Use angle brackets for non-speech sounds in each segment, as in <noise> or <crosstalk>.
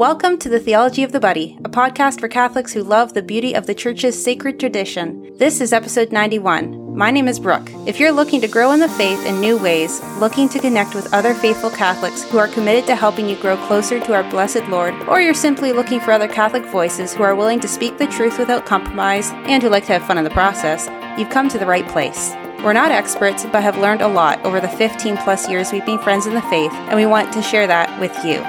Welcome to the Theology of the Buddy, a podcast for Catholics who love the beauty of the Church's sacred tradition. This is episode 91. My name is Brooke. If you're looking to grow in the faith in new ways, looking to connect with other faithful Catholics who are committed to helping you grow closer to our blessed Lord, or you're simply looking for other Catholic voices who are willing to speak the truth without compromise and who like to have fun in the process, you've come to the right place. We're not experts, but have learned a lot over the 15 plus years we've been friends in the faith, and we want to share that with you.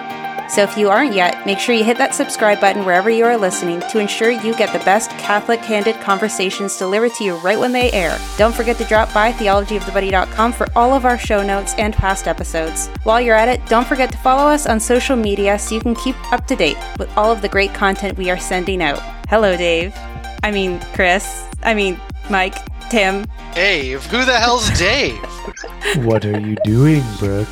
So if you aren't yet, make sure you hit that subscribe button wherever you are listening to ensure you get the best Catholic candid conversations delivered to you right when they air. Don't forget to drop by theologyofthebuddy.com for all of our show notes and past episodes. While you're at it, don't forget to follow us on social media so you can keep up to date with all of the great content we are sending out. Hello, Dave. I mean, Chris. I mean, Mike. Tim. Dave? Who the hell's Dave? <laughs> what are you doing, Brooke?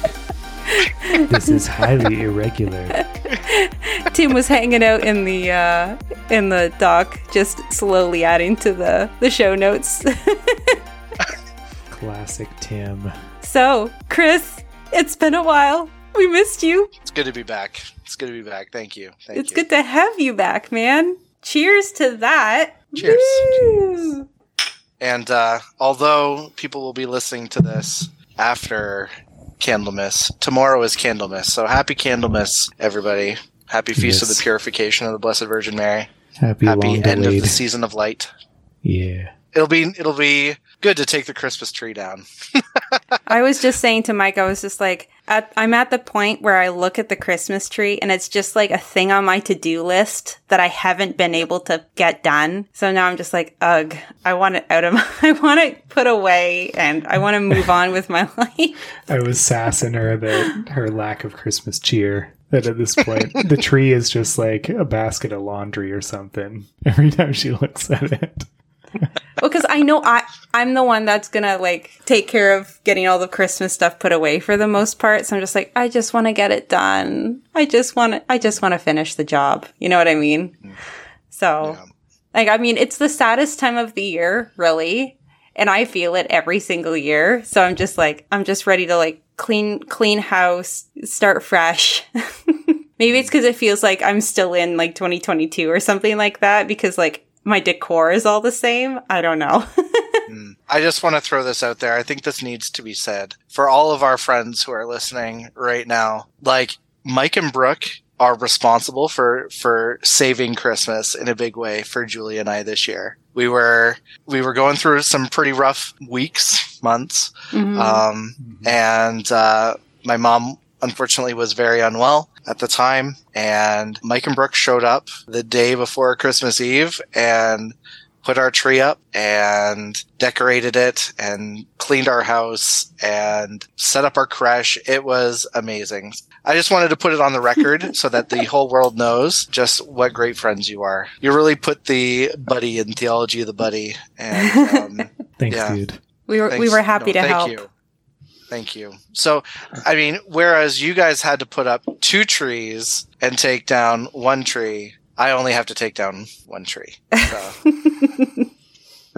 <laughs> this is highly irregular. <laughs> Tim was hanging out in the uh, in the dock, just slowly adding to the the show notes. <laughs> Classic Tim. So, Chris, it's been a while. We missed you. It's good to be back. It's good to be back. Thank you. Thank it's you. good to have you back, man. Cheers to that. Cheers. Woo! And uh, although people will be listening to this after Candlemas, tomorrow is Candlemas. So happy Candlemas, everybody. Happy Feast of the Purification of the Blessed Virgin Mary. Happy, happy long end of the season of light. Yeah. It'll be it'll be good to take the Christmas tree down. <laughs> I was just saying to Mike, I was just like, at, I'm at the point where I look at the Christmas tree and it's just like a thing on my to do list that I haven't been able to get done. So now I'm just like, ugh, I want it out of <laughs> my, I want it put away and I want to move on with my <laughs> life. I was sassing her about her lack of Christmas cheer. That at this point, the tree is just like a basket of laundry or something every time she looks at it. <laughs> Well, because I know I I'm the one that's gonna like take care of getting all the Christmas stuff put away for the most part. So I'm just like, I just want to get it done. I just want to I just want to finish the job. You know what I mean? Mm. So, Yeah. like, I mean, it's the saddest time of the year, really, and I feel it every single year. So I'm just like, I'm just ready to like clean clean house, start fresh. <laughs> Maybe it's mm. because it feels like I'm still in like 2022 or something like that because like my decor is all the same. I don't know. <laughs> Mm. I just want to throw this out there. I think this needs to be said for all of our friends who are listening right now. Like Mike and Brooke are responsible for for saving Christmas in a big way for Julie and I this year. We were we were going through some pretty rough weeks, months, Mhm. um, and uh, my mom unfortunately was very unwell at the time. And Mike and Brooke showed up the day before Christmas Eve and put our tree up and decorated it and cleaned our house and set up our creche. It was amazing. I just wanted to put it on the record <laughs> so that the whole world knows just what great friends you are. You really put the buddy in theology of the buddy. And um, <laughs> Thanks, Yeah. dude. we were we were happy No, to thank help. You. Thank you. So, I mean, whereas you guys had to put up two trees and take down one tree, I only have to take down one tree. <laughs>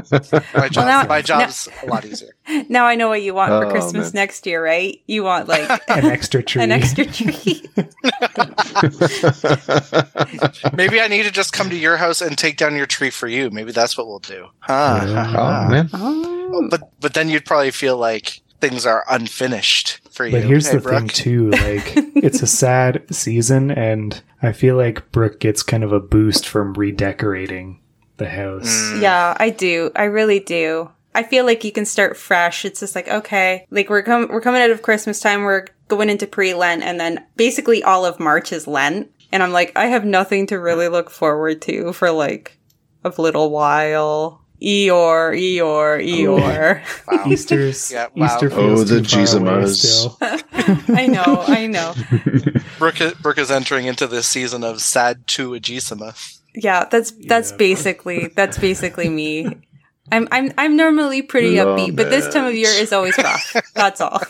So my, job, now- my job's a lot easier. <laughs> Now I know what you want for Oh, Christmas man. next year, right? You want <laughs> like An extra tree. an extra tree. Maybe I need to just come to your house and take down your tree for you. Maybe that's what we'll do. Huh, Yeah. huh, huh. oh man. oh. But but then you'd probably feel like things are unfinished for you. But here's Hey, the thing too, like <laughs> it's a sad season and I feel like Brooke gets kind of a boost from redecorating the house. Mm. Yeah, I do. I really do. I feel like you can start fresh. It's just like okay, like we're com- we're coming out of Christmas time. We're going into pre Lent, and then basically all of March is Lent. And I'm like, I have nothing to really look forward to for like a little while. Eeyore, Eeyore, Eeyore. Wow. Easter's Yeah, wow. Easter Oh, the too far away Jesumas. still. <laughs> <laughs> I know, I know. <laughs> Brooke, is- Brooke is entering into this season of Septuagesima. Yeah, that's that's Yeah. basically that's basically me. I'm I'm I'm normally pretty upbeat, but this time of year is always rough. That's all.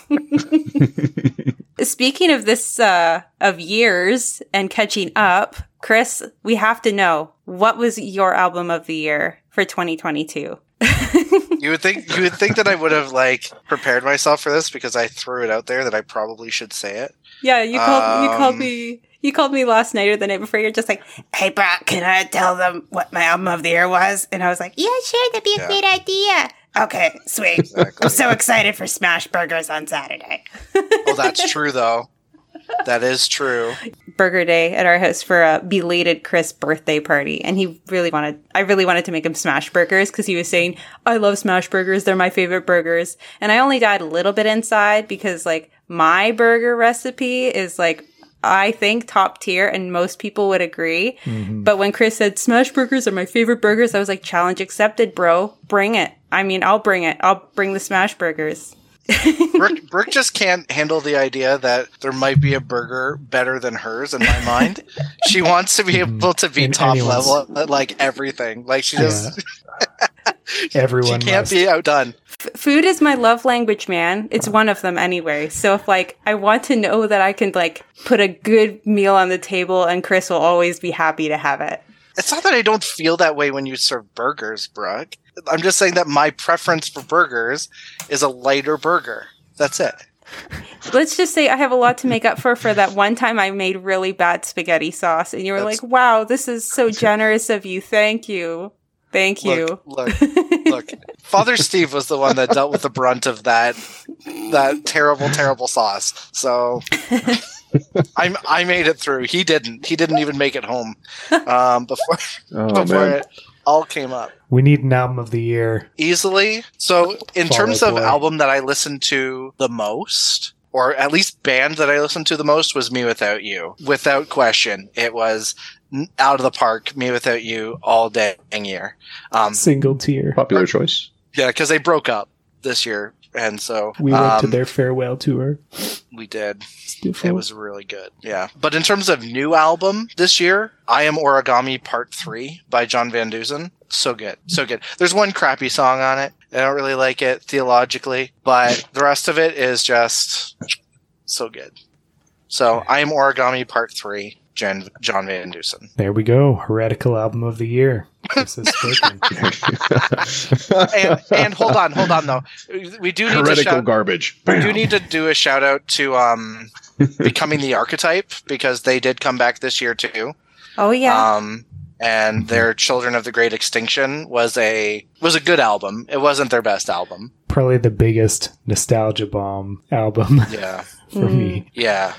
Speaking of this uh of years and catching up, Chris, we have to know what was your album of the year for 2022? You would think you would think that I would have like prepared myself for this because I threw it out there that I probably should say it. Yeah, you called you called Um, me You called me last night or the night before. You're just like, "Hey, Brock, can I tell them what my album of the year was?" And I was like, "Yeah, sure, that'd be a Yeah. great idea." Okay, sweet. Exactly. I'm so excited for Smash Burgers on Saturday. oh, that's true though. That is true. Burger Day at our house for a belated Chris birthday party, and he really wanted. I really wanted to make him smash burgers because he was saying, "I love smash burgers; they're my favorite burgers." And I only died a little bit inside because, like, my burger recipe is like. I think top tier, and most people would agree. Mhm. But when Chris said smash burgers are my favorite burgers, I was like, challenge accepted, bro. Bring it. I mean, I'll bring it. I'll bring the smash burgers. Brooke, Brooke just can't handle the idea that there might be a burger better than hers in my mind. She wants to be Mhm. able to be In top anyone's- level at like everything. Like she just <laughs> <laughs> she Everyone can't must. be outdone. F- food is my love language, man. It's one of them anyway. So if like I want to know that I can like put a good meal on the table and Chris will always be happy to have it. It's not that I don't feel that way when you serve burgers, Brooke. I'm just saying that my preference for burgers is a lighter burger. That's it. Let's just say I have a lot to make up for for that one time I made really bad spaghetti sauce and you were That's- like, "Wow, this is so generous of you. Thank you." Thank you. Look, look, <laughs> look. Father Steve was the one that dealt with the brunt of that that terrible, terrible sauce. So <laughs> I I made it through. He didn't. He didn't even make it home <laughs> um, before Oh before man, it all came up We need an album of the year. easily. So in Fall terms of Boy. album that I listened to the most. Or at least band that I listened to the most was Me Without You. Without question, it was out of the park. Me Without You all dang year. Um, Single tier. popular choice. Yeah, because they broke up this year, and so We went to um, their farewell tour. we did. It was really good. Yeah, but in terms of new album this year, I Am Origami Part Three by John Van Deusen. So good, so good. There's one crappy song on it. I don't really like it theologically, but the rest of it is just so good. So I Am Origami Part Three, John John Van Deusen. There we go. Heretical album of the year. Chris has spoken. And and hold on, hold on though. We do need to shout, garbage. We do need to do a shout out to um becoming the archetype because they did come back this year too. oh yeah. Um and their Children of the Great Extinction was a was a good album. It wasn't their best album. Probably the biggest nostalgia bomb album <laughs> Yeah. for Mm. me. Yeah.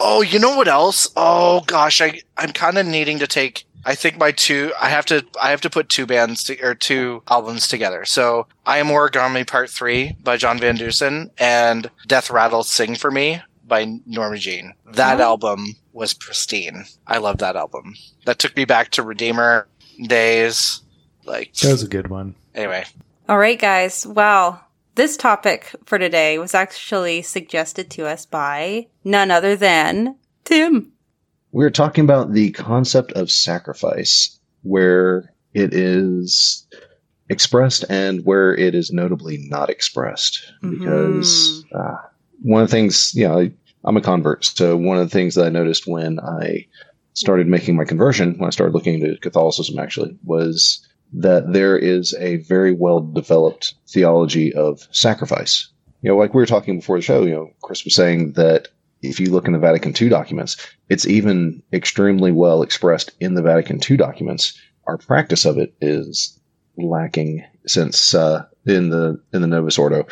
Oh, you know what else? Oh gosh, I I'm kind of needing to take I think my two I have to I have to put two bands to, or two albums together. So I Am Origami Part 3 by John Van Deusen and Death Rattle Sing for Me by Norma Jean. That Oh. album was pristine. I love that album. That took me back to Redeemer days. Like That was a good one. anyway. All right, guys. Well, this topic for today was actually suggested to us by none other than Tim. We're talking about the concept of sacrifice, where it is expressed and where it is notably not expressed. Because uh, one of the things, you know, I, I'm a convert. So one of the things that I noticed when I started making my conversion, when I started looking into Catholicism actually, was that there is a very well developed theology of sacrifice. You know, like we were talking before the show, you know, Chris was saying that if you look in the Vatican II documents, it's even extremely well expressed in the Vatican II documents. Our practice of it is lacking since uh, in the in the Novus Ordo,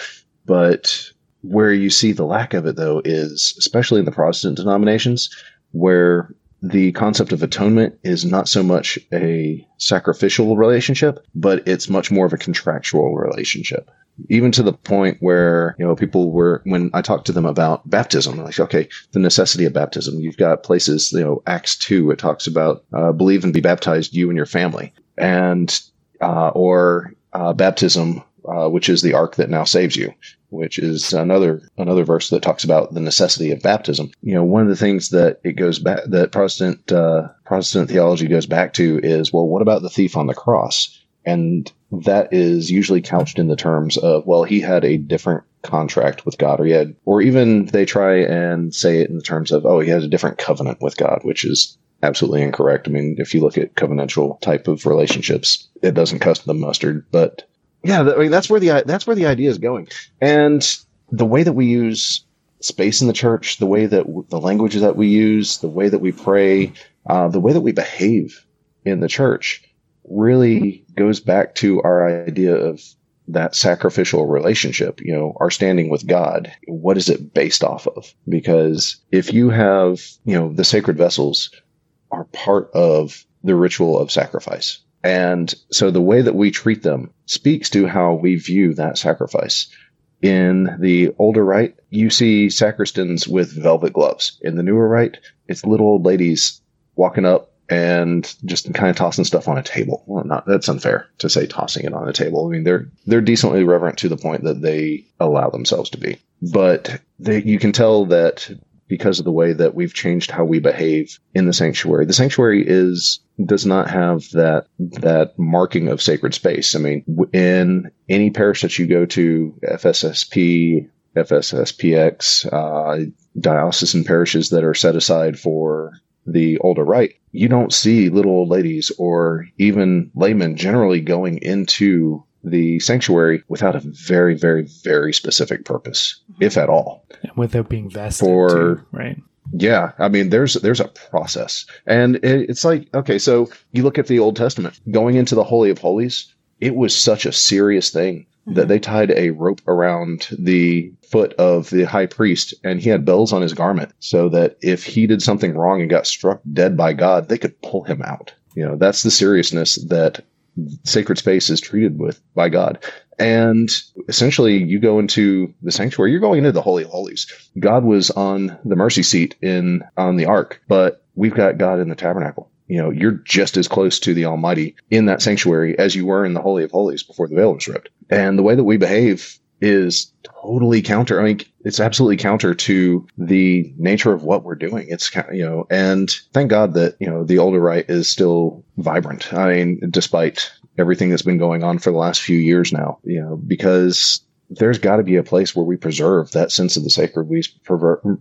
but where you see the lack of it though is especially in the Protestant denominations, where the concept of atonement is not so much a sacrificial relationship, but it's much more of a contractual relationship even to the point where you know people were when I talked to them about baptism, like okay, the necessity of baptism. You've got places, you know, Acts two, it talks about uh, believe and be baptized, you and your family, and uh, or uh, baptism, uh, which is the ark that now saves you, which is another another verse that talks about the necessity of baptism. You know, one of the things that it goes back that Protestant uh, Protestant theology goes back to is well, what about the thief on the cross? And that is usually couched in the terms of, well, he had a different contract with God, or he had, or even they try and say it in the terms of, oh, he has a different covenant with God, which is absolutely incorrect. I mean, if you look at covenantal type of relationships, it doesn't cuss the mustard. But yeah, I mean, that's where the that's where the idea is going, and the way that we use space in the church, the way that w- the language that we use, the way that we pray, uh, the way that we behave in the church really goes back to our idea of that sacrificial relationship, you know, our standing with God. What is it based off of? Because if you have, you know, the sacred vessels are part of the ritual of sacrifice. And so the way that we treat them speaks to how we view that sacrifice. In the older rite, you see sacristans with velvet gloves. In the newer rite, it's little old ladies walking up and just kind of tossing stuff on a table. Well, not that's unfair to say tossing it on a table. I mean, they're they're decently reverent to the point that they allow themselves to be, but they, you can tell that because of the way that we've changed how we behave in the sanctuary. The sanctuary is does not have that that marking of sacred space. I mean, in any parish that you go to, FSSP, FSSPX, uh, diocesan parishes that are set aside for the older right, you don't see little old ladies or even laymen generally going into the sanctuary without a very, very, very specific purpose, mm-hmm. if at all. And without being vested, For- too, right? Yeah, I mean, there's there's a process, and it, it's like okay, so you look at the Old Testament, going into the Holy of Holies, it was such a serious thing that they tied a rope around the foot of the high priest, and he had bells on his garment, so that if he did something wrong and got struck dead by God, they could pull him out. You know, that's the seriousness that sacred space is treated with by God. And essentially, you go into the sanctuary, you're going into the Holy of Holies. God was on the mercy seat in on the ark, but we've got God in the tabernacle. You know, you're just as close to the Almighty in that sanctuary as you were in the Holy of Holies before the veil was ripped. And the way that we behave is totally counter. I mean, it's absolutely counter to the nature of what we're doing. It's ki- you know, and thank God that you know the older right is still vibrant. I mean, despite everything that's been going on for the last few years now, you know, because there's got to be a place where we preserve that sense of the sacred. We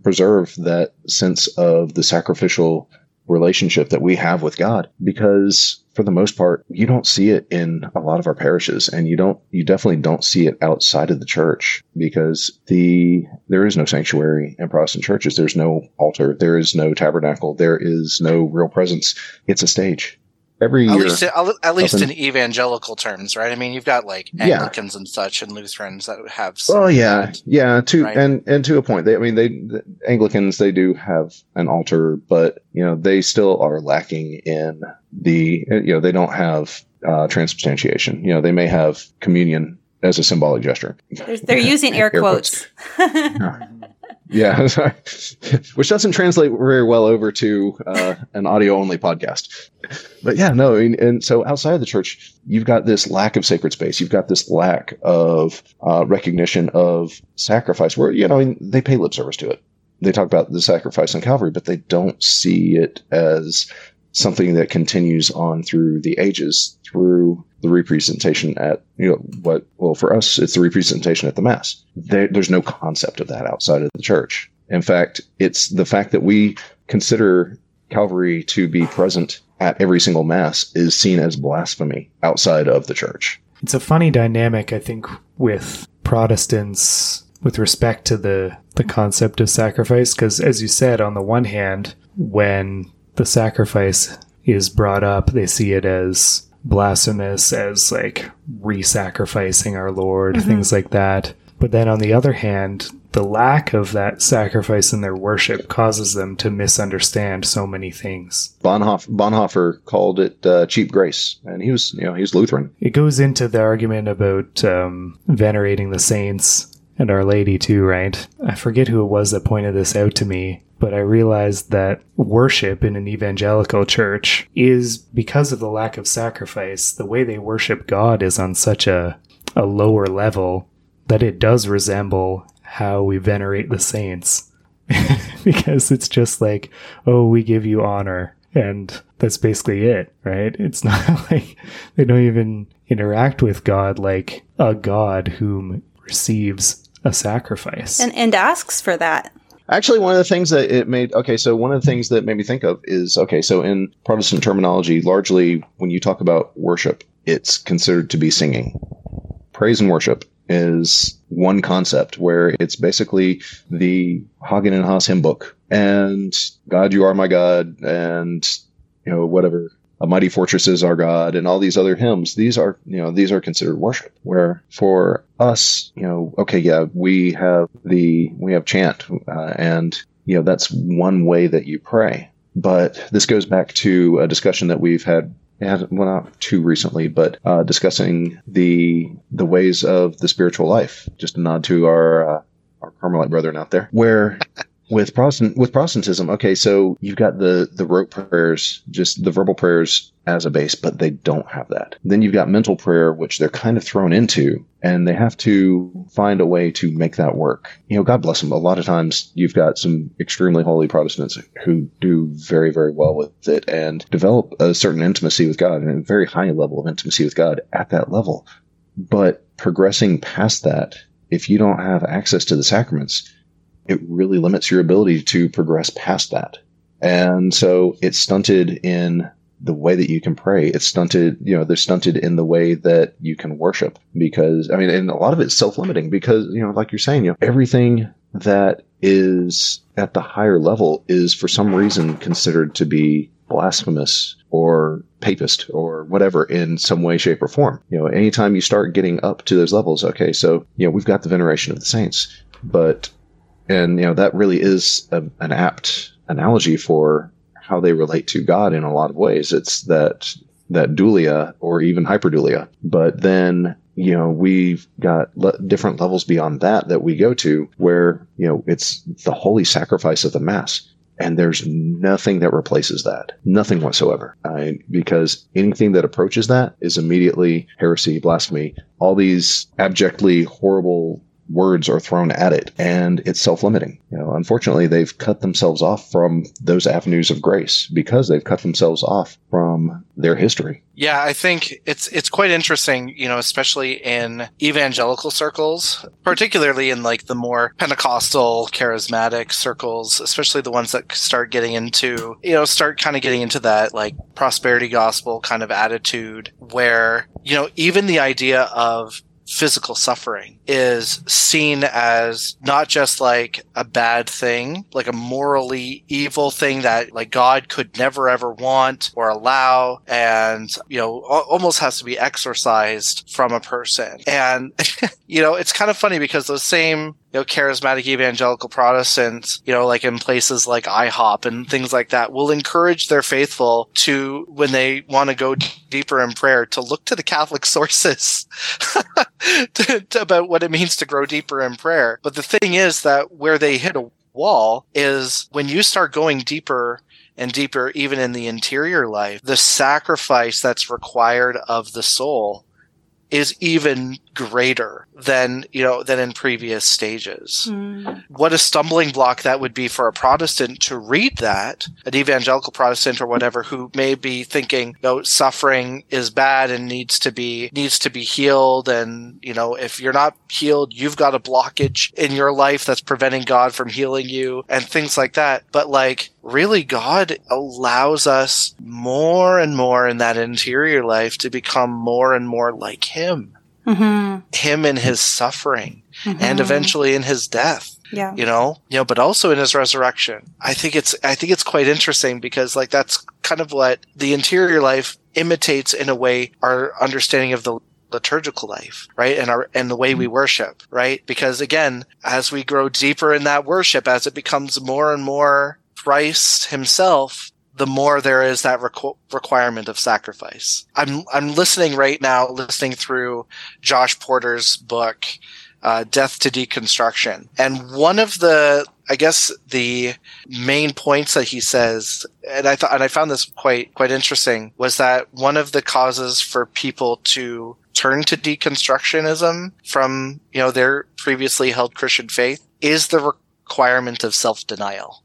preserve that sense of the sacrificial relationship that we have with God because for the most part you don't see it in a lot of our parishes and you don't you definitely don't see it outside of the church because the there is no sanctuary in Protestant churches. There's no altar. There is no tabernacle. There is no real presence. It's a stage every At year least, at least in Something- evangelical terms, right? I mean, you've got like Yeah. Anglicans and such, and Lutherans that have. some Well, yeah, that. yeah. To Right. and and to a point, they. I mean, they the Anglicans they do have an altar, but you know they still are lacking in the. You know they don't have uh, transubstantiation. You know they may have communion as a symbolic gesture. They're, they're <laughs> using air, Air quotes. <laughs> Yeah, <laughs> which doesn't translate very well over to uh, an audio only podcast. But yeah, no, and, and so outside of the church, you've got this lack of sacred space. You've got this lack of uh, recognition of sacrifice. Where you know I mean, they pay lip service to it. They talk about the sacrifice on Calvary, but they don't see it as something that continues on through the ages through the representation at you know what well for us it's the representation at the mass. There, there's no concept of that outside of the church. In fact it's the fact that we consider calvary to be present at every single mass is seen as blasphemy outside of the church. It's a funny dynamic, I think, with Protestants with respect to the the concept of sacrifice, because as you said, on the one hand, when the sacrifice is brought up, they see it as blasphemous, as like re-sacrificing our Lord, things like that. But then on the other hand, the lack of that sacrifice in their worship causes them to misunderstand so many things. Bonhoeffer, Bonhoeffer called it uh, cheap grace and he was you know he was lutheran It goes into the argument about um, venerating the saints and Our Lady too, right? I forget who it was that pointed this out to me, but I realized that worship in an evangelical church is because of the lack of sacrifice. The way they worship God is on such a a lower level that it does resemble how we venerate the saints. <laughs> because it's just like, oh, we give you honor. And that's basically it, right? It's <laughs> not like they don't even interact with God like a God whom receives a sacrifice. and, and asks for that. Actually, one of the things that it made okay, so one of the things that made me think of is okay, so in Protestant terminology, largely when you talk about worship, it's considered to be singing. Praise and worship is one concept where it's basically the Haugen and Haas hymn book and God, you are my God, and you know whatever a mighty fortress is our God, and all these other hymns. These are you know these are considered worship. Where for us, you know, okay, yeah, we have the we have chant, uh, and you know that's one way that you pray. But this goes back to a discussion that we've had well not too recently, but uh, discussing the the ways of the spiritual life. Just a nod to our uh, our Carmelite brethren out there, where with Protestant with Protestantism, okay, so you've got the the rote prayers, just the verbal prayers as a base, but they don't have that. Then you've got mental prayer, which they're kind of thrown into, and they have to find a way to make that work. You know, God bless them. A lot of times you've got some extremely holy Protestants who do very, very well with it and develop a certain intimacy with God and a very high level of intimacy with God at that level. But progressing past that, if you don't have access to the sacraments, it really limits your ability to progress past that. And so it's stunted in the way that you can pray. It's stunted, you know, they're stunted in the way that you can worship because, I mean, and a lot of it's self limiting because, you know, like you're saying, you know, everything that is at the higher level is for some reason considered to be blasphemous or papist or whatever in some way, shape, or form. You know, anytime you start getting up to those levels, okay, so, you know, we've got the veneration of the saints, but and you know that really is a, an apt analogy for how they relate to God in a lot of ways. It's that that dulia or even hyperdulia. But then you know we've got le- different levels beyond that that we go to where you know it's the holy sacrifice of the mass. And there's nothing that replaces that. Nothing whatsoever. I, because anything that approaches that is immediately heresy, blasphemy, all these abjectly horrible words are thrown at it and it's self-limiting. You know unfortunately they've cut themselves off from those avenues of grace because they've cut themselves off from their history. Yeah i think it's it's quite interesting you know especially in evangelical circles particularly in like the more pentecostal charismatic circles especially the ones that start getting into you know start kind of getting into that like prosperity gospel kind of attitude where you know even the idea of physical suffering is seen as not just like a bad thing, like a morally evil thing that like God could never ever want or allow and, you know, almost has to be exorcised from a person. And, <laughs> you know, it's kind of funny because those same you know, charismatic evangelical Protestants, you know, like in places like IHOP and things like that, will encourage their faithful to, when they want to go deeper in prayer, to look to the Catholic <laughs> sources <laughs> to, to, about what it means to grow deeper in prayer. But the thing is that where they hit a wall is when you start going deeper and deeper, even in the interior life, the sacrifice that's required of the soul is even greater than you know than in previous stages mm. what a stumbling block that would be for a protestant to read that an evangelical protestant or whatever who may be thinking you know suffering is bad and needs to be needs to be healed and you know if you're not healed you've got a blockage in your life that's preventing god from healing you and things like that but like really God allows us more and more in that interior life to become more and more like Him. Mm-hmm. Him in His suffering mm-hmm. and eventually in His death. Yeah. You know, you know, but also in his resurrection. I think it's, I think it's quite interesting because like that's kind of what the interior life imitates in a way our understanding of the liturgical life, right? And our, and the way we mm-hmm. worship, right? Because again, as we grow deeper in that worship, as it becomes more and more Christ himself, the more there is that requ- requirement of sacrifice. I'm I'm listening right now, listening through Josh Porter's book, uh, "Death to Deconstruction," and one of the I guess the main points that he says, and I thought and I found this quite quite interesting, was that one of the causes for people to turn to deconstructionism from you know their previously held Christian faith is the requirement of self denial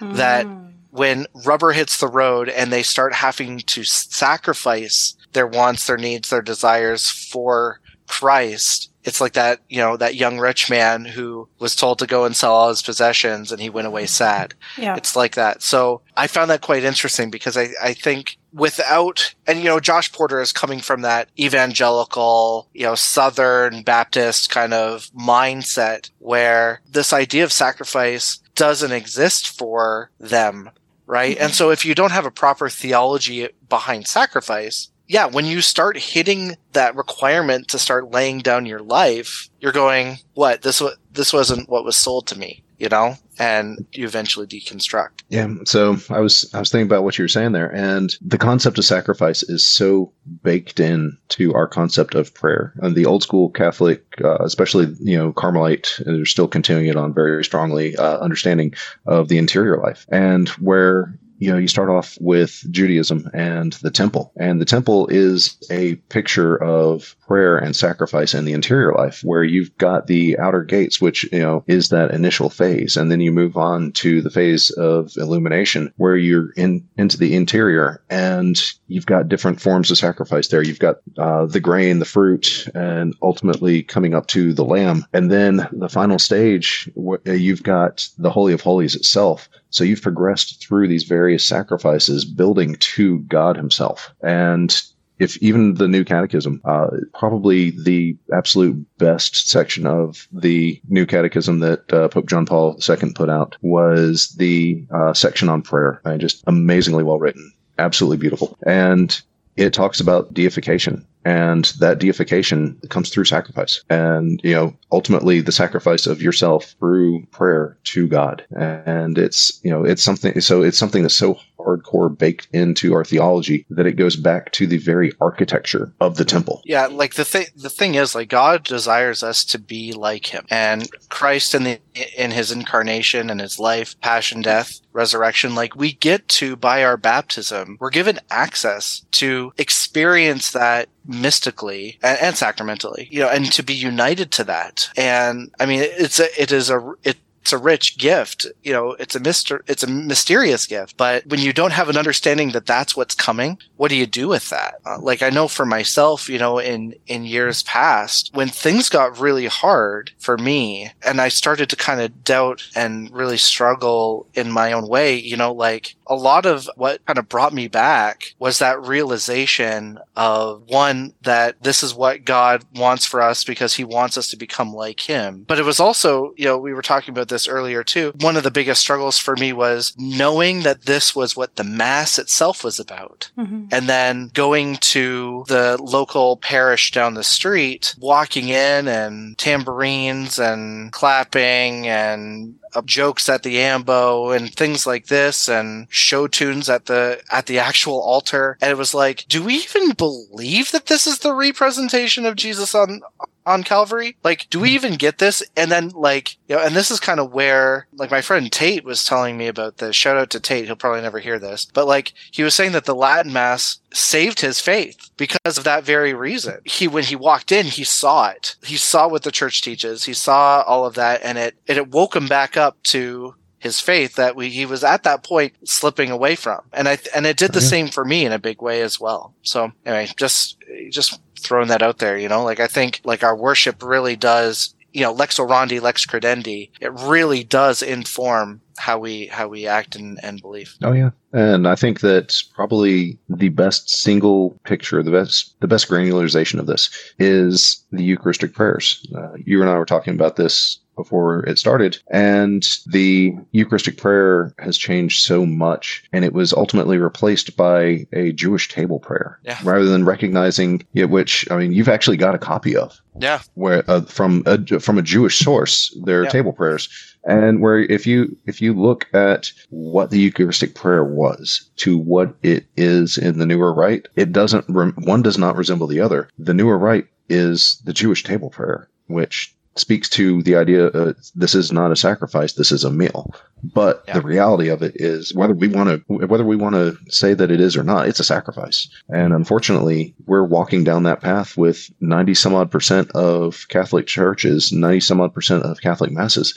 that mm. When rubber hits the road and they start having to sacrifice their wants, their needs, their desires for Christ, it's like that, you know, that young rich man who was told to go and sell all his possessions and he went away sad. Yeah. It's like that. So I found that quite interesting because I, I think without, and you know, Josh Porter is coming from that evangelical, you know, Southern Baptist kind of mindset where this idea of sacrifice doesn't exist for them. Right. And so if you don't have a proper theology behind sacrifice, yeah, when you start hitting that requirement to start laying down your life, you're going, what? This was, this wasn't what was sold to me, you know? And you eventually deconstruct. Yeah. So I was I was thinking about what you were saying there, and the concept of sacrifice is so baked in to our concept of prayer. And the old school Catholic, uh, especially you know Carmelite, they're still continuing it on very strongly uh, understanding of the interior life, and where you know, you start off with Judaism and the temple. And the temple is a picture of prayer and sacrifice in the interior life, where you've got the outer gates, which, you know, is that initial phase. And then you move on to the phase of illumination, where you're in into the interior and you've got different forms of sacrifice there. You've got uh, the grain, the fruit, and ultimately coming up to the lamb. And then the final stage, you've got the Holy of Holies itself. So you've progressed through these various sacrifices, building to God Himself. And if even the new catechism, uh, probably the absolute best section of the new catechism that uh, Pope John Paul II put out was the uh, section on prayer. Just amazingly well written, absolutely beautiful. And it talks about deification and that deification comes through sacrifice. And you know ultimately the sacrifice of yourself through prayer to god. And it's you know it's something so it's something that's so hardcore baked into our theology that it goes back to the very architecture of the temple. Yeah like the thing the thing is like god desires us to be like him. And christ in the in his incarnation and his life passion death resurrection like we get to by our baptism we're given access to experience that mystically and, and, sacramentally, you know, and to be united to that. And I mean, it's a, it is a, it, it's a rich gift. You know, it's a mister, it's a mysterious gift. But when you don't have an understanding that that's what's coming, what do you do with that? Uh, like I know for myself, you know, in in years past, when things got really hard for me, and I started to kind of doubt and really struggle in my own way, you know, like a lot of what kind of brought me back was that realization of one that this is what God wants for us because He wants us to become like Him. But it was also, you know, we were talking about this earlier too. One of the biggest struggles for me was knowing that this was what the Mass itself was about. Mm-hmm. And then going to the local parish down the street, walking in and tambourines and clapping and jokes at the ambo and things like this and show tunes at the at the actual altar. And it was like do we even believe that this is the representation of Jesus on on Calvary? Like, do we hmm. even get this? And then, like, you know, and this is kind of where, like, my friend Tate was telling me about this. Shout out to Tate. He'll probably never hear this. But, like, he was saying that the Latin Mass saved his faith because of that very reason. He, when he walked in, he saw it. He saw what the church teaches. He saw all of that and it, it woke him back up to his faith that we, he was at that point slipping away from. And I, and it did the same for me in a big way as well. So anyway, just, just throwing that out there, you know, like I think like our worship really does, you know, lex orandi, lex credendi. It really does inform how we how we act and, and believe. Oh yeah, and I think that probably the best single picture, the best the best granularization of this is the Eucharistic prayers. Uh, you and I were talking about this before it started. And the Eucharistic prayer has changed so much, and it was ultimately replaced by a Jewish table prayer yeah. rather than recognizing it, which I mean, you've actually got a copy of. Yeah, where uh, from a from a Jewish source, their yeah. table prayers, and where if you if you look at what the Eucharistic prayer was to what it is in the newer rite, it doesn't one does not resemble the other. The newer rite is the Jewish table prayer, which speaks to the idea uh, this is not a sacrifice this is a meal but yeah. the reality of it is whether we want to whether we want to say that it is or not it's a sacrifice and unfortunately we're walking down that path with 90 some odd percent of catholic churches 90 some odd percent of catholic masses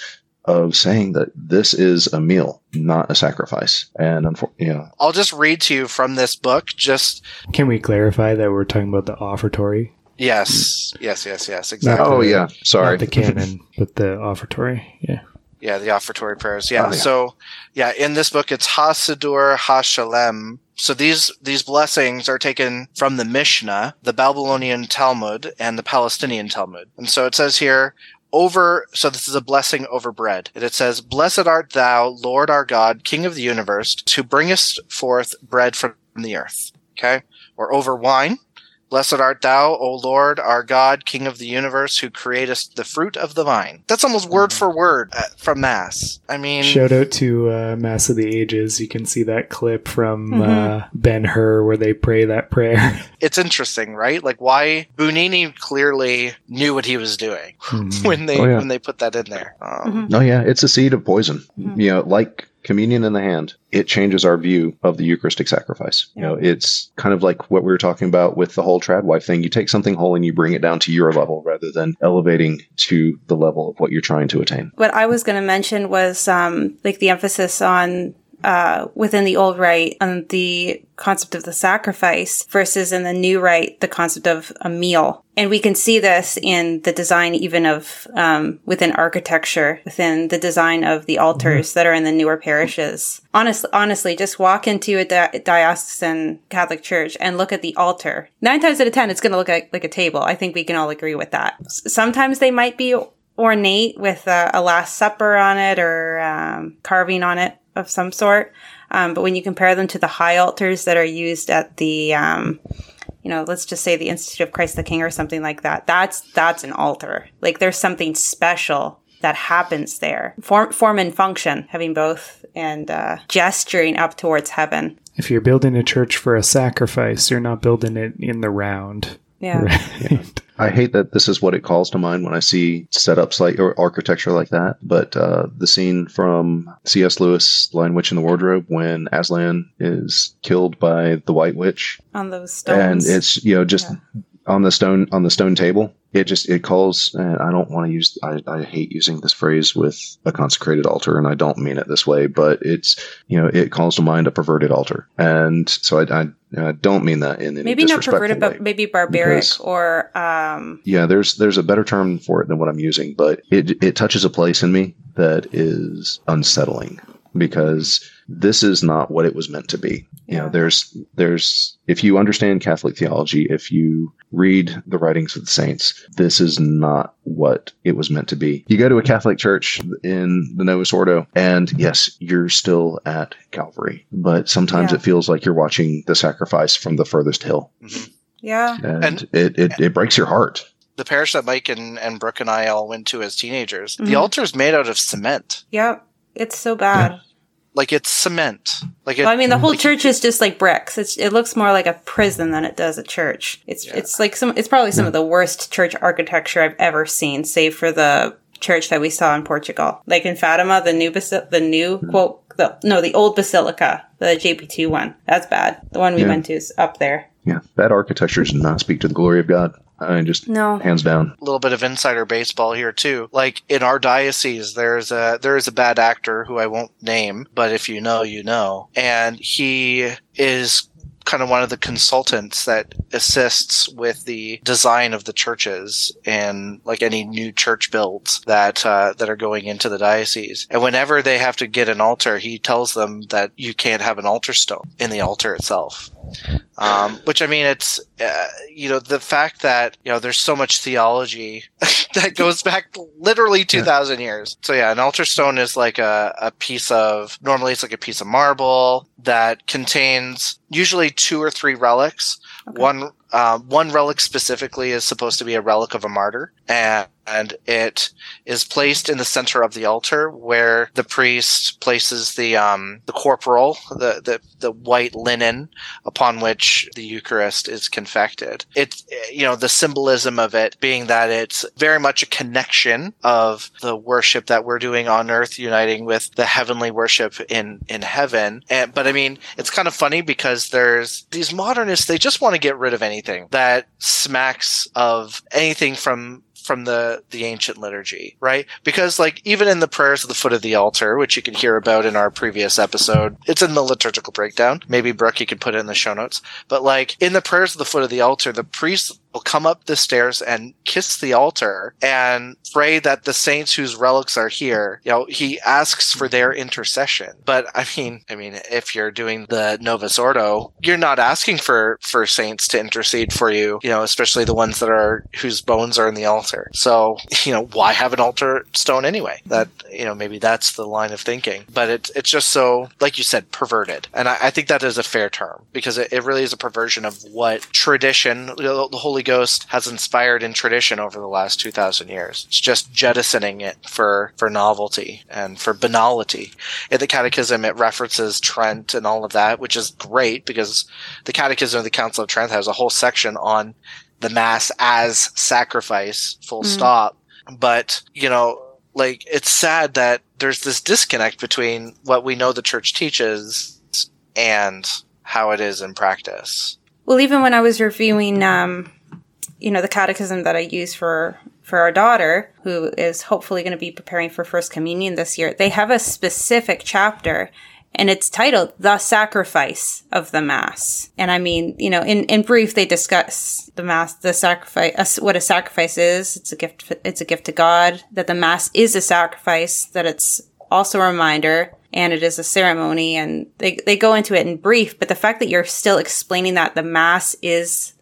of saying that this is a meal, not a sacrifice. And unfortunately, yeah. I'll just read to you from this book. Just can we clarify that we're talking about the offertory? Yes, yes, yes, yes, exactly. Oh yeah, sorry. Not the canon, but the offertory. Yeah. Yeah, the offertory prayers. Yeah. Oh, yeah. So, yeah, in this book, it's Ha-Siddur Ha-Shalem. So these these blessings are taken from the Mishnah, the Babylonian Talmud, and the Palestinian Talmud. And so it says here. Over, so this is a blessing over bread. And it says, Blessed art thou, Lord our God, King of the universe, who bringest forth bread from the earth. Okay? Or over wine. Blessed art thou, O Lord, our God, King of the universe, who createst the fruit of the vine. That's almost word for word uh, from Mass. I mean, Shout out to uh, Mass of the Ages. You can see that clip from Mhm. uh, Ben Hur where they pray that prayer. <laughs> it's interesting, right? Like why Bugnini clearly knew what he was doing Mhm. <laughs> when they Oh, yeah. when they put that in there. Um, Mhm. Oh yeah, it's a seed of poison. Mhm. You know, like communion in the hand, it changes our view of the Eucharistic sacrifice. You know, it's kind of like what we were talking about with the whole trad wife thing. You take something whole and you bring it down to your level rather than elevating to the level of what you're trying to attain. What I was going to mention was um, like the emphasis on uh, within the old rite on the concept of the sacrifice versus in the new rite the concept of a meal. And we can see this in the design even of um, within architecture, within the design of the altars that are in the newer parishes. Honestly, honestly, just walk into a di- diocesan Catholic church and look at the altar. Nine times out of ten, it's going to look like, like a table. I think we can all agree with that. S- Sometimes they might be ornate with a, a Last Supper on it or um, carving on it of some sort. Um, but when you compare them to the high altars that are used at the, um, you know, let's just say the Institute of Christ the King or something like that, that's that's an altar. Like there's something special that happens there. Form, form and function, having both, and uh, gesturing up towards heaven. If you're building a church for a sacrifice, you're not building it in the round. Yeah. Right? <laughs> I hate that this is what it calls to mind when I see setups like or architecture like that. But uh, the scene from C.S. Lewis' Lion Witch in the Wardrobe when Aslan is killed by the White Witch, On those stones, and it's you know just Yeah. on the stone on the stone table. It just it calls. And I don't want to use. I, I hate using this phrase with a consecrated altar, and I don't mean it this way. But it's you know it calls to mind a perverted altar, and so I, I, I don't mean that in any maybe not perverted, way. but maybe barbaric because- or um, Yeah, there's there's a better term for it than what I'm using, but it it touches a place in me that is unsettling because this is not what it was meant to be. You know, there's there's if you understand Catholic theology, if you read the writings of the saints, this is not what it was meant to be. You go to a Catholic church in the Novus Ordo, and yes, you're still at Calvary, but sometimes Yeah. it feels like you're watching the sacrifice from the furthest hill, mhm. yeah. and, And- it, it it breaks your heart. The parish that Mike and, and Brooke and I all went to as teenagers, Mhm. the altar is made out of cement. Yep. It's so bad. Like it's cement. Like it, Well, I mean, the whole like- church is just like bricks. It's, it looks more like a prison than it does a church. It's Yeah. it's like some. It's probably some of the worst church architecture I've ever seen, save for the church that we saw in Portugal, like in Fatima, the new basi- the new quote the no the old basilica, the JP two one. That's bad. The one we Yeah. went to is up there. Yeah, that architecture does not speak to the glory of God. I mean, just No. hands down. a little bit of insider baseball here too. Like in our diocese, there's a there is a bad actor who I won't name, but if you know, you know, and he is kind of one of the consultants that assists with the design of the churches and like any new church builds that uh, that are going into the diocese. And whenever they have to get an altar, he tells them that you can't have an altar stone in the altar itself. Um, which I mean, it's uh, you know the fact that you know there's so much theology <laughs> that goes back literally two thousand years. So yeah, an altar stone is like a, a piece of normally it's like a piece of marble that contains usually two or three relics. Okay. One uh, one relic specifically is supposed to be a relic of a martyr, and, and it is placed in the center of the altar where the priest places the um, the corporal, the, the the white linen upon which the Eucharist is confected. It's you know the symbolism of it being that it's very much a connection of the worship that we're doing on earth, uniting with the heavenly worship in in heaven. And but I mean, it's kind of funny because there's these modernists they just want to get rid of anything that smacks of anything from from the the ancient liturgy, right? Because like even in the prayers at the foot of the altar, which you can hear about in our previous episode, it's in the liturgical breakdown. Maybe Brooke, you could put it in the show notes. But like in the prayers at the foot of the altar, the priest will come up the stairs and kiss the altar and pray that the saints whose relics are here, you know, he asks for their intercession. But I mean, I mean, if you're doing the Novus Ordo, you're not asking for for saints to intercede for you, you know, especially the ones that are whose bones are in the altar. So, you know, why have an altar stone anyway? That you know, maybe that's the line of thinking. But it's it's just so, like you said, perverted, and I, I think that is a fair term because it, it really is a perversion of what tradition, the, the Holy Ghost, has inspired in tradition over the last two thousand years. It's just jettisoning it for for novelty and for banality. In the Catechism, it references Trent and all of that, which is great because the Catechism of the Council of Trent has a whole section on the Mass as sacrifice, full Mm. stop. But, you know, like, it's sad that there's this disconnect between what we know the church teaches and how it is in practice. Well, even when I was reviewing, um, you know, the catechism that I use for for our daughter, who is hopefully going to be preparing for First Communion this year, they have a specific chapter, and it's titled "The Sacrifice of the Mass." And I mean, you know, in in brief, they discuss the Mass, the sacrifice, what a sacrifice is. It's a gift. It's a gift to God. That the Mass is a sacrifice. That it's also a reminder and it is a ceremony and they, they go into it in brief but the fact that you're still explaining that the mass is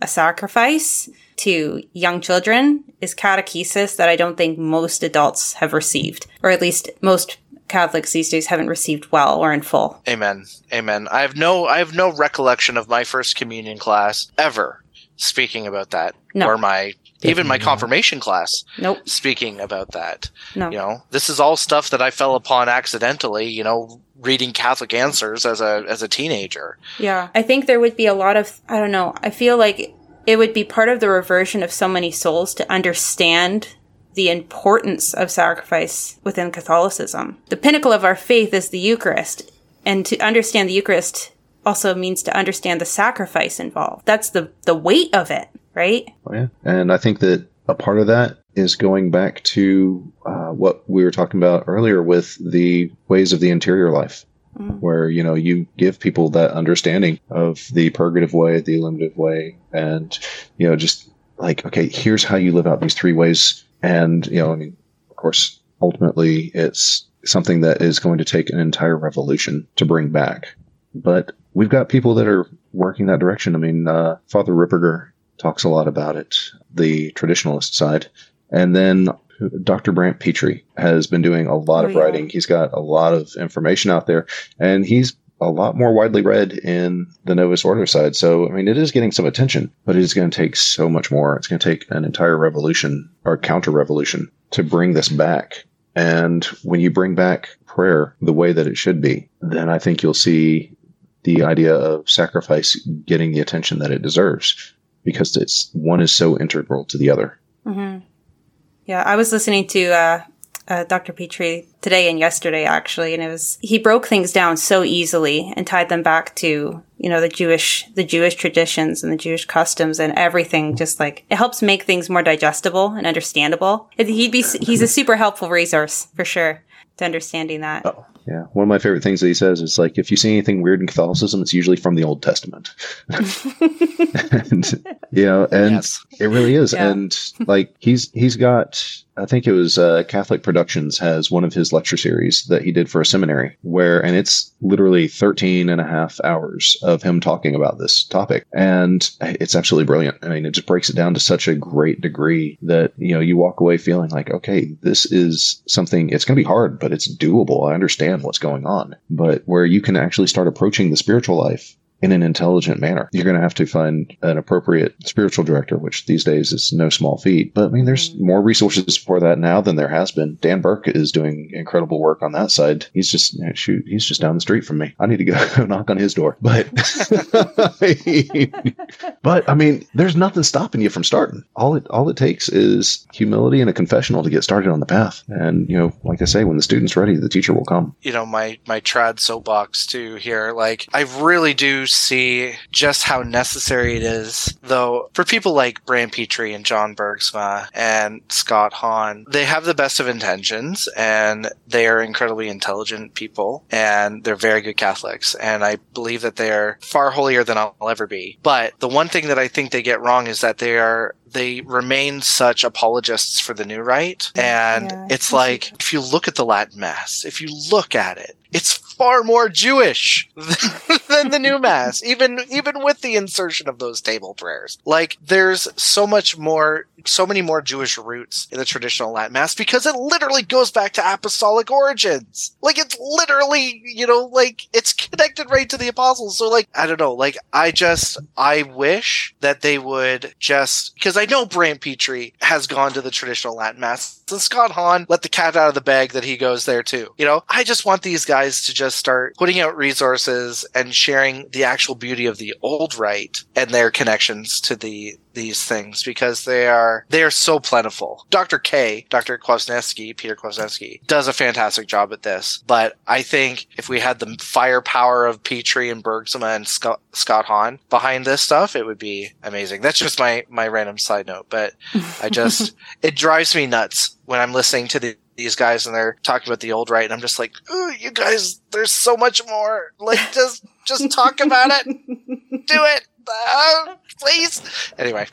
a sacrifice to young children is catechesis that i don't think most adults have received or at least most catholics these days haven't received well or in full Amen. Amen. I have no I have no recollection of my first communion class ever speaking about that. No. Or my even my Definitely not. confirmation class nope speaking about that. no You know, this is all stuff that I fell upon accidentally, you know, reading Catholic answers as a as a teenager. Yeah. I think there would be a lot of, I don't know, I feel like it would be part of the reversion of so many souls to understand the importance of sacrifice within Catholicism. The pinnacle of our faith is the Eucharist. And to understand the Eucharist also means to understand the sacrifice involved. That's the, the weight of it, right? Oh, yeah. And I think that a part of that is going back to uh, what we were talking about earlier with the ways of the interior life, Mhm. where, you know, you give people that understanding of the purgative way, the illuminative way, and, you know, just like, okay, here's how you live out these three ways. And, you know, I mean, of course, ultimately it's something that is going to take an entire revolution to bring back. But we've got people that are working that direction. I mean, uh, Father Ripperger talks a lot about it, the traditionalist side. And then Dr. Brant Pitre has been doing a lot Oh, of yeah. writing. He's got a lot of information out there, and he's a lot more widely read in the Novus Ordo side. So, I mean, it is getting some attention, but it is going to take so much more. It's going to take an entire revolution or counter revolution to bring this back. And when you bring back prayer the way that it should be, then I think you'll see the idea of sacrifice getting the attention that it deserves because it's one is so integral to the other. hmm Yeah, I was listening to uh, uh, Dr. Pitre today and yesterday actually, and it was he broke things down so easily and tied them back to you know the Jewish the Jewish traditions and the Jewish customs and everything. Just like it helps make things more digestible and understandable. He'd be he's a super helpful resource for sure to understanding that. Oh, yeah. One of my favorite things that he says is like, if you see anything weird in Catholicism, it's usually from the Old Testament. <laughs> and, you know, and yes. it really is. Yeah. And like, he's, he's got, I think it was, uh, Catholic Productions has one of his lecture series that he did for a seminary where, and it's literally 13 and a half hours of him talking about this topic. And it's absolutely brilliant. I mean, it just breaks it down to such a great degree that, you know, you walk away feeling like, okay, this is something, it's going to be hard, but it's doable. I understand what's going on. But where you can actually start approaching the spiritual life in an intelligent manner. You're going to have to find an appropriate spiritual director, which these days is no small feat. But I mean, there's mm-hmm. more resources for that now than there has been. Dan Burke is doing incredible work on that side. He's just shoot, he's just down the street from me. I need to go <laughs> knock on his door. But <laughs> but I mean, there's nothing stopping you from starting. All it all it takes is humility and a confessional to get started on the path. And you know, like I say, when the student's ready, the teacher will come. you know my my trad soapbox too here like i really do see just how necessary it is, though, for people like Bran Pitre and John Bergsma and Scott Hahn. They have the best of intentions and they are incredibly intelligent people and they're very good Catholics. And I believe that they are far holier than I'll ever be. But the one thing that I think they get wrong is that they are they remain such apologists for the new rite. And Yeah. it's like, if you look at the Latin Mass, if you look at it, it's far more Jewish <laughs> than the new Mass, even, even with the insertion of those table prayers. Like, there's so much more, so many more Jewish roots in the traditional Latin Mass because it literally goes back to apostolic origins. Like, it's literally, you know, like, it's connected right to the apostles. So, like, I don't know, like, I just, I wish that they would just, because I know Bran Pitre has gone to the traditional Latin Mass, and Scott Hahn let the cat out of the bag that he goes there too. You know, I just want these guys to just start putting out resources and sharing the actual beauty of the old rite and their connections to the these things because they are they are so plentiful. Dr. K, Dr. Kwasniewski, Peter Kwasniewski, does a fantastic job at this. But I think if we had the firepower of Pitre and Bergsma and Scott, Scott Hahn behind this stuff, it would be amazing. That's just my my random side note, but I just <laughs> it drives me nuts when I'm listening to the these guys and they're talking about the old rite and I'm just like, ooh, you guys, there's so much more. Like <laughs> just just talk about it. Do it. Uh, please. Anyway.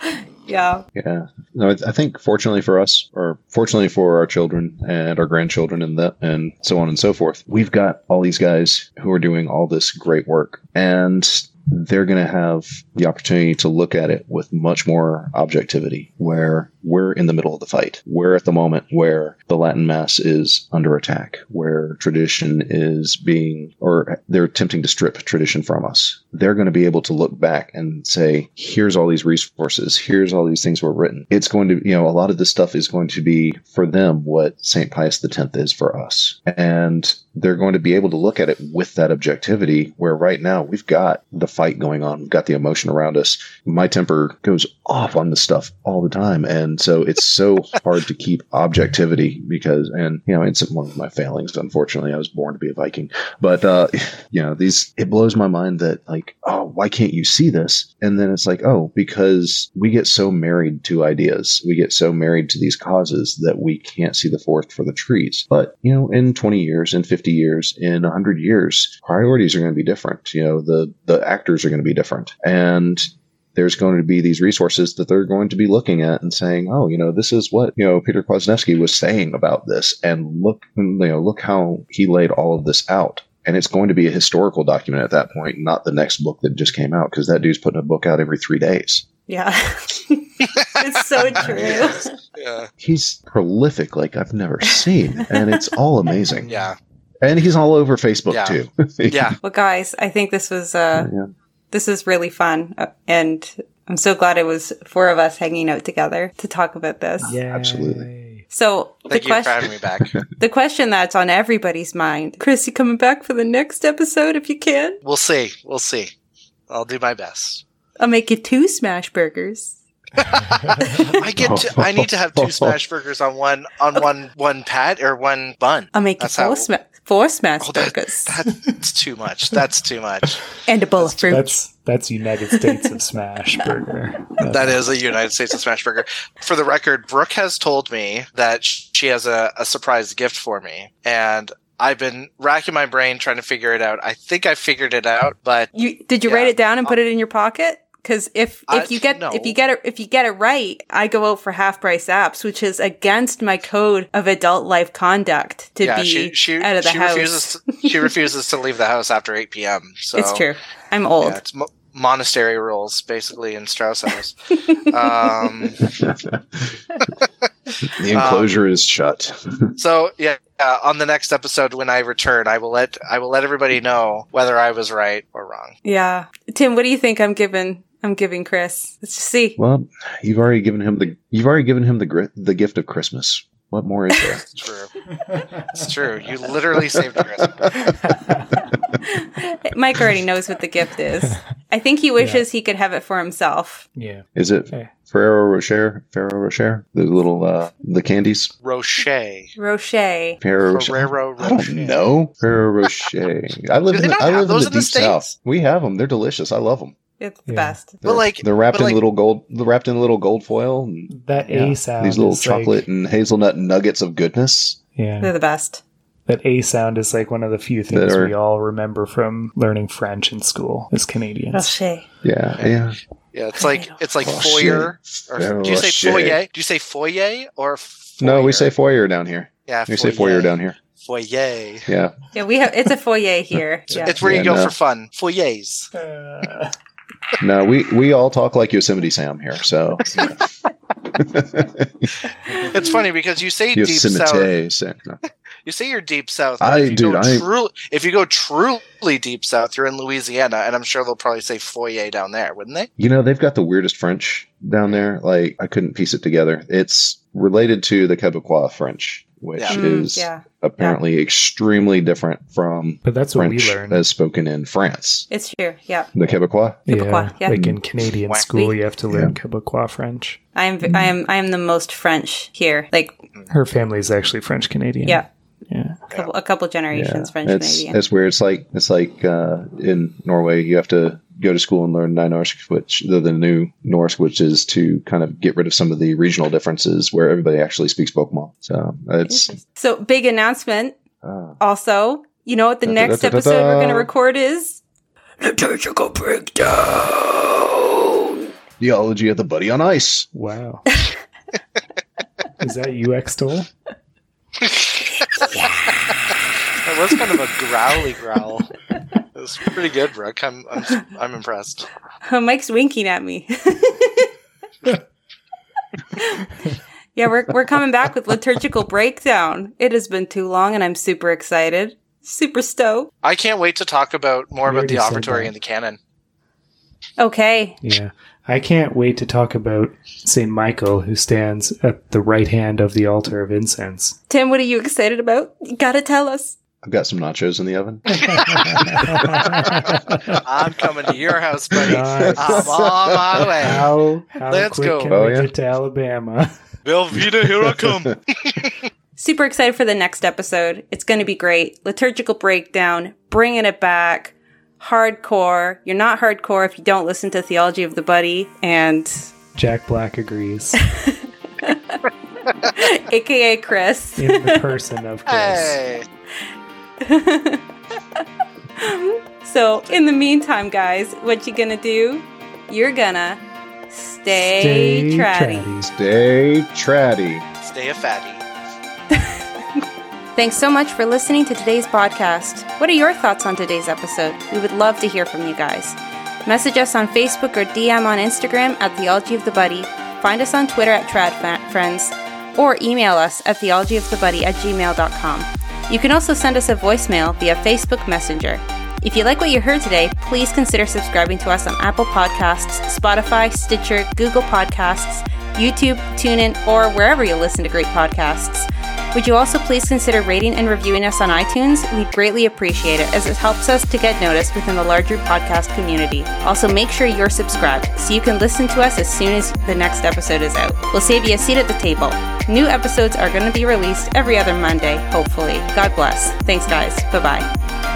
Yeah. Yeah. No, I I think fortunately for us, or fortunately for our children and our grandchildren and that, and so on and so forth, we've got all these guys who are doing all this great work. And they're going to have the opportunity to look at it with much more objectivity, where we're in the middle of the fight. We're at the moment where the Latin Mass is under attack, where tradition is being, or they're attempting to strip tradition from us. They're going to be able to look back and say, here's all these resources, here's all these things were written. It's going to, you know, a lot of this stuff is going to be for them what St. Pius X is for us. And they're going to be able to look at it with that objectivity where right now we've got the fight going on. We've got the emotion around us. My temper goes off on this stuff all the time. And so it's so <laughs> hard to keep objectivity because, and, you know, it's one of my failings. Unfortunately, I was born to be a Viking, but, uh, <laughs> you know, these, it blows my mind that like, oh, why can't you see this? And then it's like, oh, because we get so married to ideas. We get so married to these causes that we can't see the forest for the trees. But, you know, in 20 years, in 50 years, in 100 years, priorities are going to be different. You know, the, the actors are going to be different. And there's going to be these resources that they're going to be looking at and saying, "Oh, you know, this is what you know Peter Kwasniewski was saying about this, and look, you know, look how he laid all of this out." And it's going to be a historical document at that point, not the next book that just came out, because that dude's putting a book out every three days. Yeah. <laughs> it's so <laughs> true. Yeah. He's prolific like I've never seen, and it's all amazing. Yeah. And he's all over Facebook Yeah. too. <laughs> Yeah. Well, guys, I think this was uh, Yeah. this is really fun, uh, and I'm so glad it was four of us hanging out together to talk about this. Yeah, Absolutely. So the Thank you for question, me back. <laughs> the question that's on everybody's mind, Chris, you coming back for the next episode if you can? We'll see. We'll see. I'll do my best. I'll make you two smash burgers. <laughs> I get to, I need to have two smash burgers on one on one one pat or one bun. I'll make you That's four, how- sma- four smash Oh, that- burgers That's too much. That's too much. <laughs> and a bowl of fruit. That's that's United States of Smash Burger. <laughs> That is a United States of Smash Burger. For the record, Brooke has told me that she has a, a surprise gift for me, and I've been racking my brain trying to figure it out. I think I figured it out, but You did you Yeah. write it down and put uh, it in your pocket? Because if if I- you get no. if you get it if you get it right, I go out for half price apps, which is against my code of adult life conduct to yeah, be she she, out of the she house. refuses to, she refuses to leave the house after eight p.m. <laughs> So it's true. I'm old. Yeah, it's mo- monastery rules basically in Strauss House. um, <laughs> the enclosure is shut. <laughs> so yeah, uh, on the next episode when I return, I will let I will let everybody know whether I was right or wrong. Yeah, Tim, what do you think I'm giving? I'm giving Chris. Let's just see. Well, you've already given him the you've already given him the gri- the gift of Christmas. What more is there? It's true. It's true. You literally saved Chris. <laughs> Mike already knows what the gift is. I think he wishes he could have it for himself. yeah. Is it Okay. Ferrero Rocher? Ferrero Rocher? The little uh the candies? Rocher. Rocher. Ferrero Rocher. Ferrero I Rocher. don't know. Ferrero Rocher. I live Do in the, I live in the in the deep south. We have them. They're delicious. I love them. It's the Yeah. best. They're, But like- they're wrapped in like- little gold. They're wrapped in little gold foil. And That yeah, A sound. these little is like- chocolate and hazelnut nuggets of goodness. yeah. They're the best. That A sound is like one of the few things are- we all remember from learning French in school as Canadians. Rocher. Yeah, yeah. Yeah, it's like it's like Rocher. foyer. Or, Ferrero do you say Rocher. foyer? Do you say foyer or foyer? No, we say foyer down here. yeah. We say foyer down here. Foyer. Yeah. Yeah, we have. It's a foyer here. <laughs> Yeah. It's where you Yeah, go no. for fun. Foyers. Uh, No, we we all talk like Yosemite Sam here. So <laughs> It's funny because you say deep south. No. You say you're deep south. I- if you dude, go I- true- if you go truly deep south, you're in Louisiana, and I'm sure they'll probably say foyer down there, wouldn't they? You know, they've got the weirdest French down there. Like I couldn't piece it together. It's related to the Quebecois French, which Yeah. Mm, is yeah. apparently extremely different from but that's what French we learned. as spoken in France. It's true. Yeah. The Quebecois. Quebecois, yeah. Like in Canadian Whack. school, you have to learn Yeah. Quebecois French. I am. I am. I am the most French here. Like Her family is actually French Canadian. yeah, Yeah. a couple, a couple generations French it's Canadian. it's where it's like it's like uh, in Norway you have to go to school and learn Nynorsk, which the, the new Norse, which is to kind of get rid of some of the regional differences where everybody actually speaks Bokmål. So it's So big announcement. uh, Also, you know what the next Da-da-da-da-da. episode we're going to record is? Liturgical breakdown. theology of the buddy on ice. Wow. <laughs> Is that you, <laughs> X-Toll? That was kind of a growly growl. It was pretty good, Brooke. I'm I'm, I'm impressed. Oh, <laughs> Mike's winking at me. <laughs> yeah, we're we're coming back with liturgical breakdown. It has been too long, and I'm super excited, super stoked. I can't wait to talk about more We about the already offertory and the canon. Okay, Yeah. I can't wait to talk about St. Michael, who stands at the right hand of the altar of incense. Tim, what are you excited about? You gotta tell us. I've got some nachos in the oven. <laughs> I'm coming to your house, buddy. Nice. I'm on my way. How, how Let's quick go. can Oh, we yeah? get to Alabama? <laughs> Velveeta, here I come. <laughs> Super excited for the next episode. It's going to be great. Liturgical breakdown, bringing it back, hardcore. You're not hardcore if you don't listen to Theology of the Buddy, and Jack Black agrees. <laughs> AKA Chris. In the person of Chris. Hey. <laughs> So, in the meantime, guys, what you gonna do? You're gonna stay, tratty. Stay tratty. Stay a fatty. <laughs> Thanks so much for listening to today's podcast. What are your thoughts on today's episode? We would love to hear from you guys. Message us on Facebook or DM on Instagram at Theology of the Buddy. Find us on Twitter at TradFriends or email us at theologyofthebuddy at gmail.com. You can also send us a voicemail via Facebook Messenger. If you like what you heard today, please consider subscribing to us on Apple Podcasts, Spotify, Stitcher, Google Podcasts, YouTube, TuneIn, or wherever you listen to great podcasts. Would you also please consider rating and reviewing us on iTunes? We'd greatly appreciate it as it helps us to get noticed within the larger podcast community. Also, make sure you're subscribed so you can listen to us as soon as the next episode is out. We'll save you a seat at the table. New episodes are going to be released every other Monday, hopefully. God bless. Thanks, guys. Bye bye.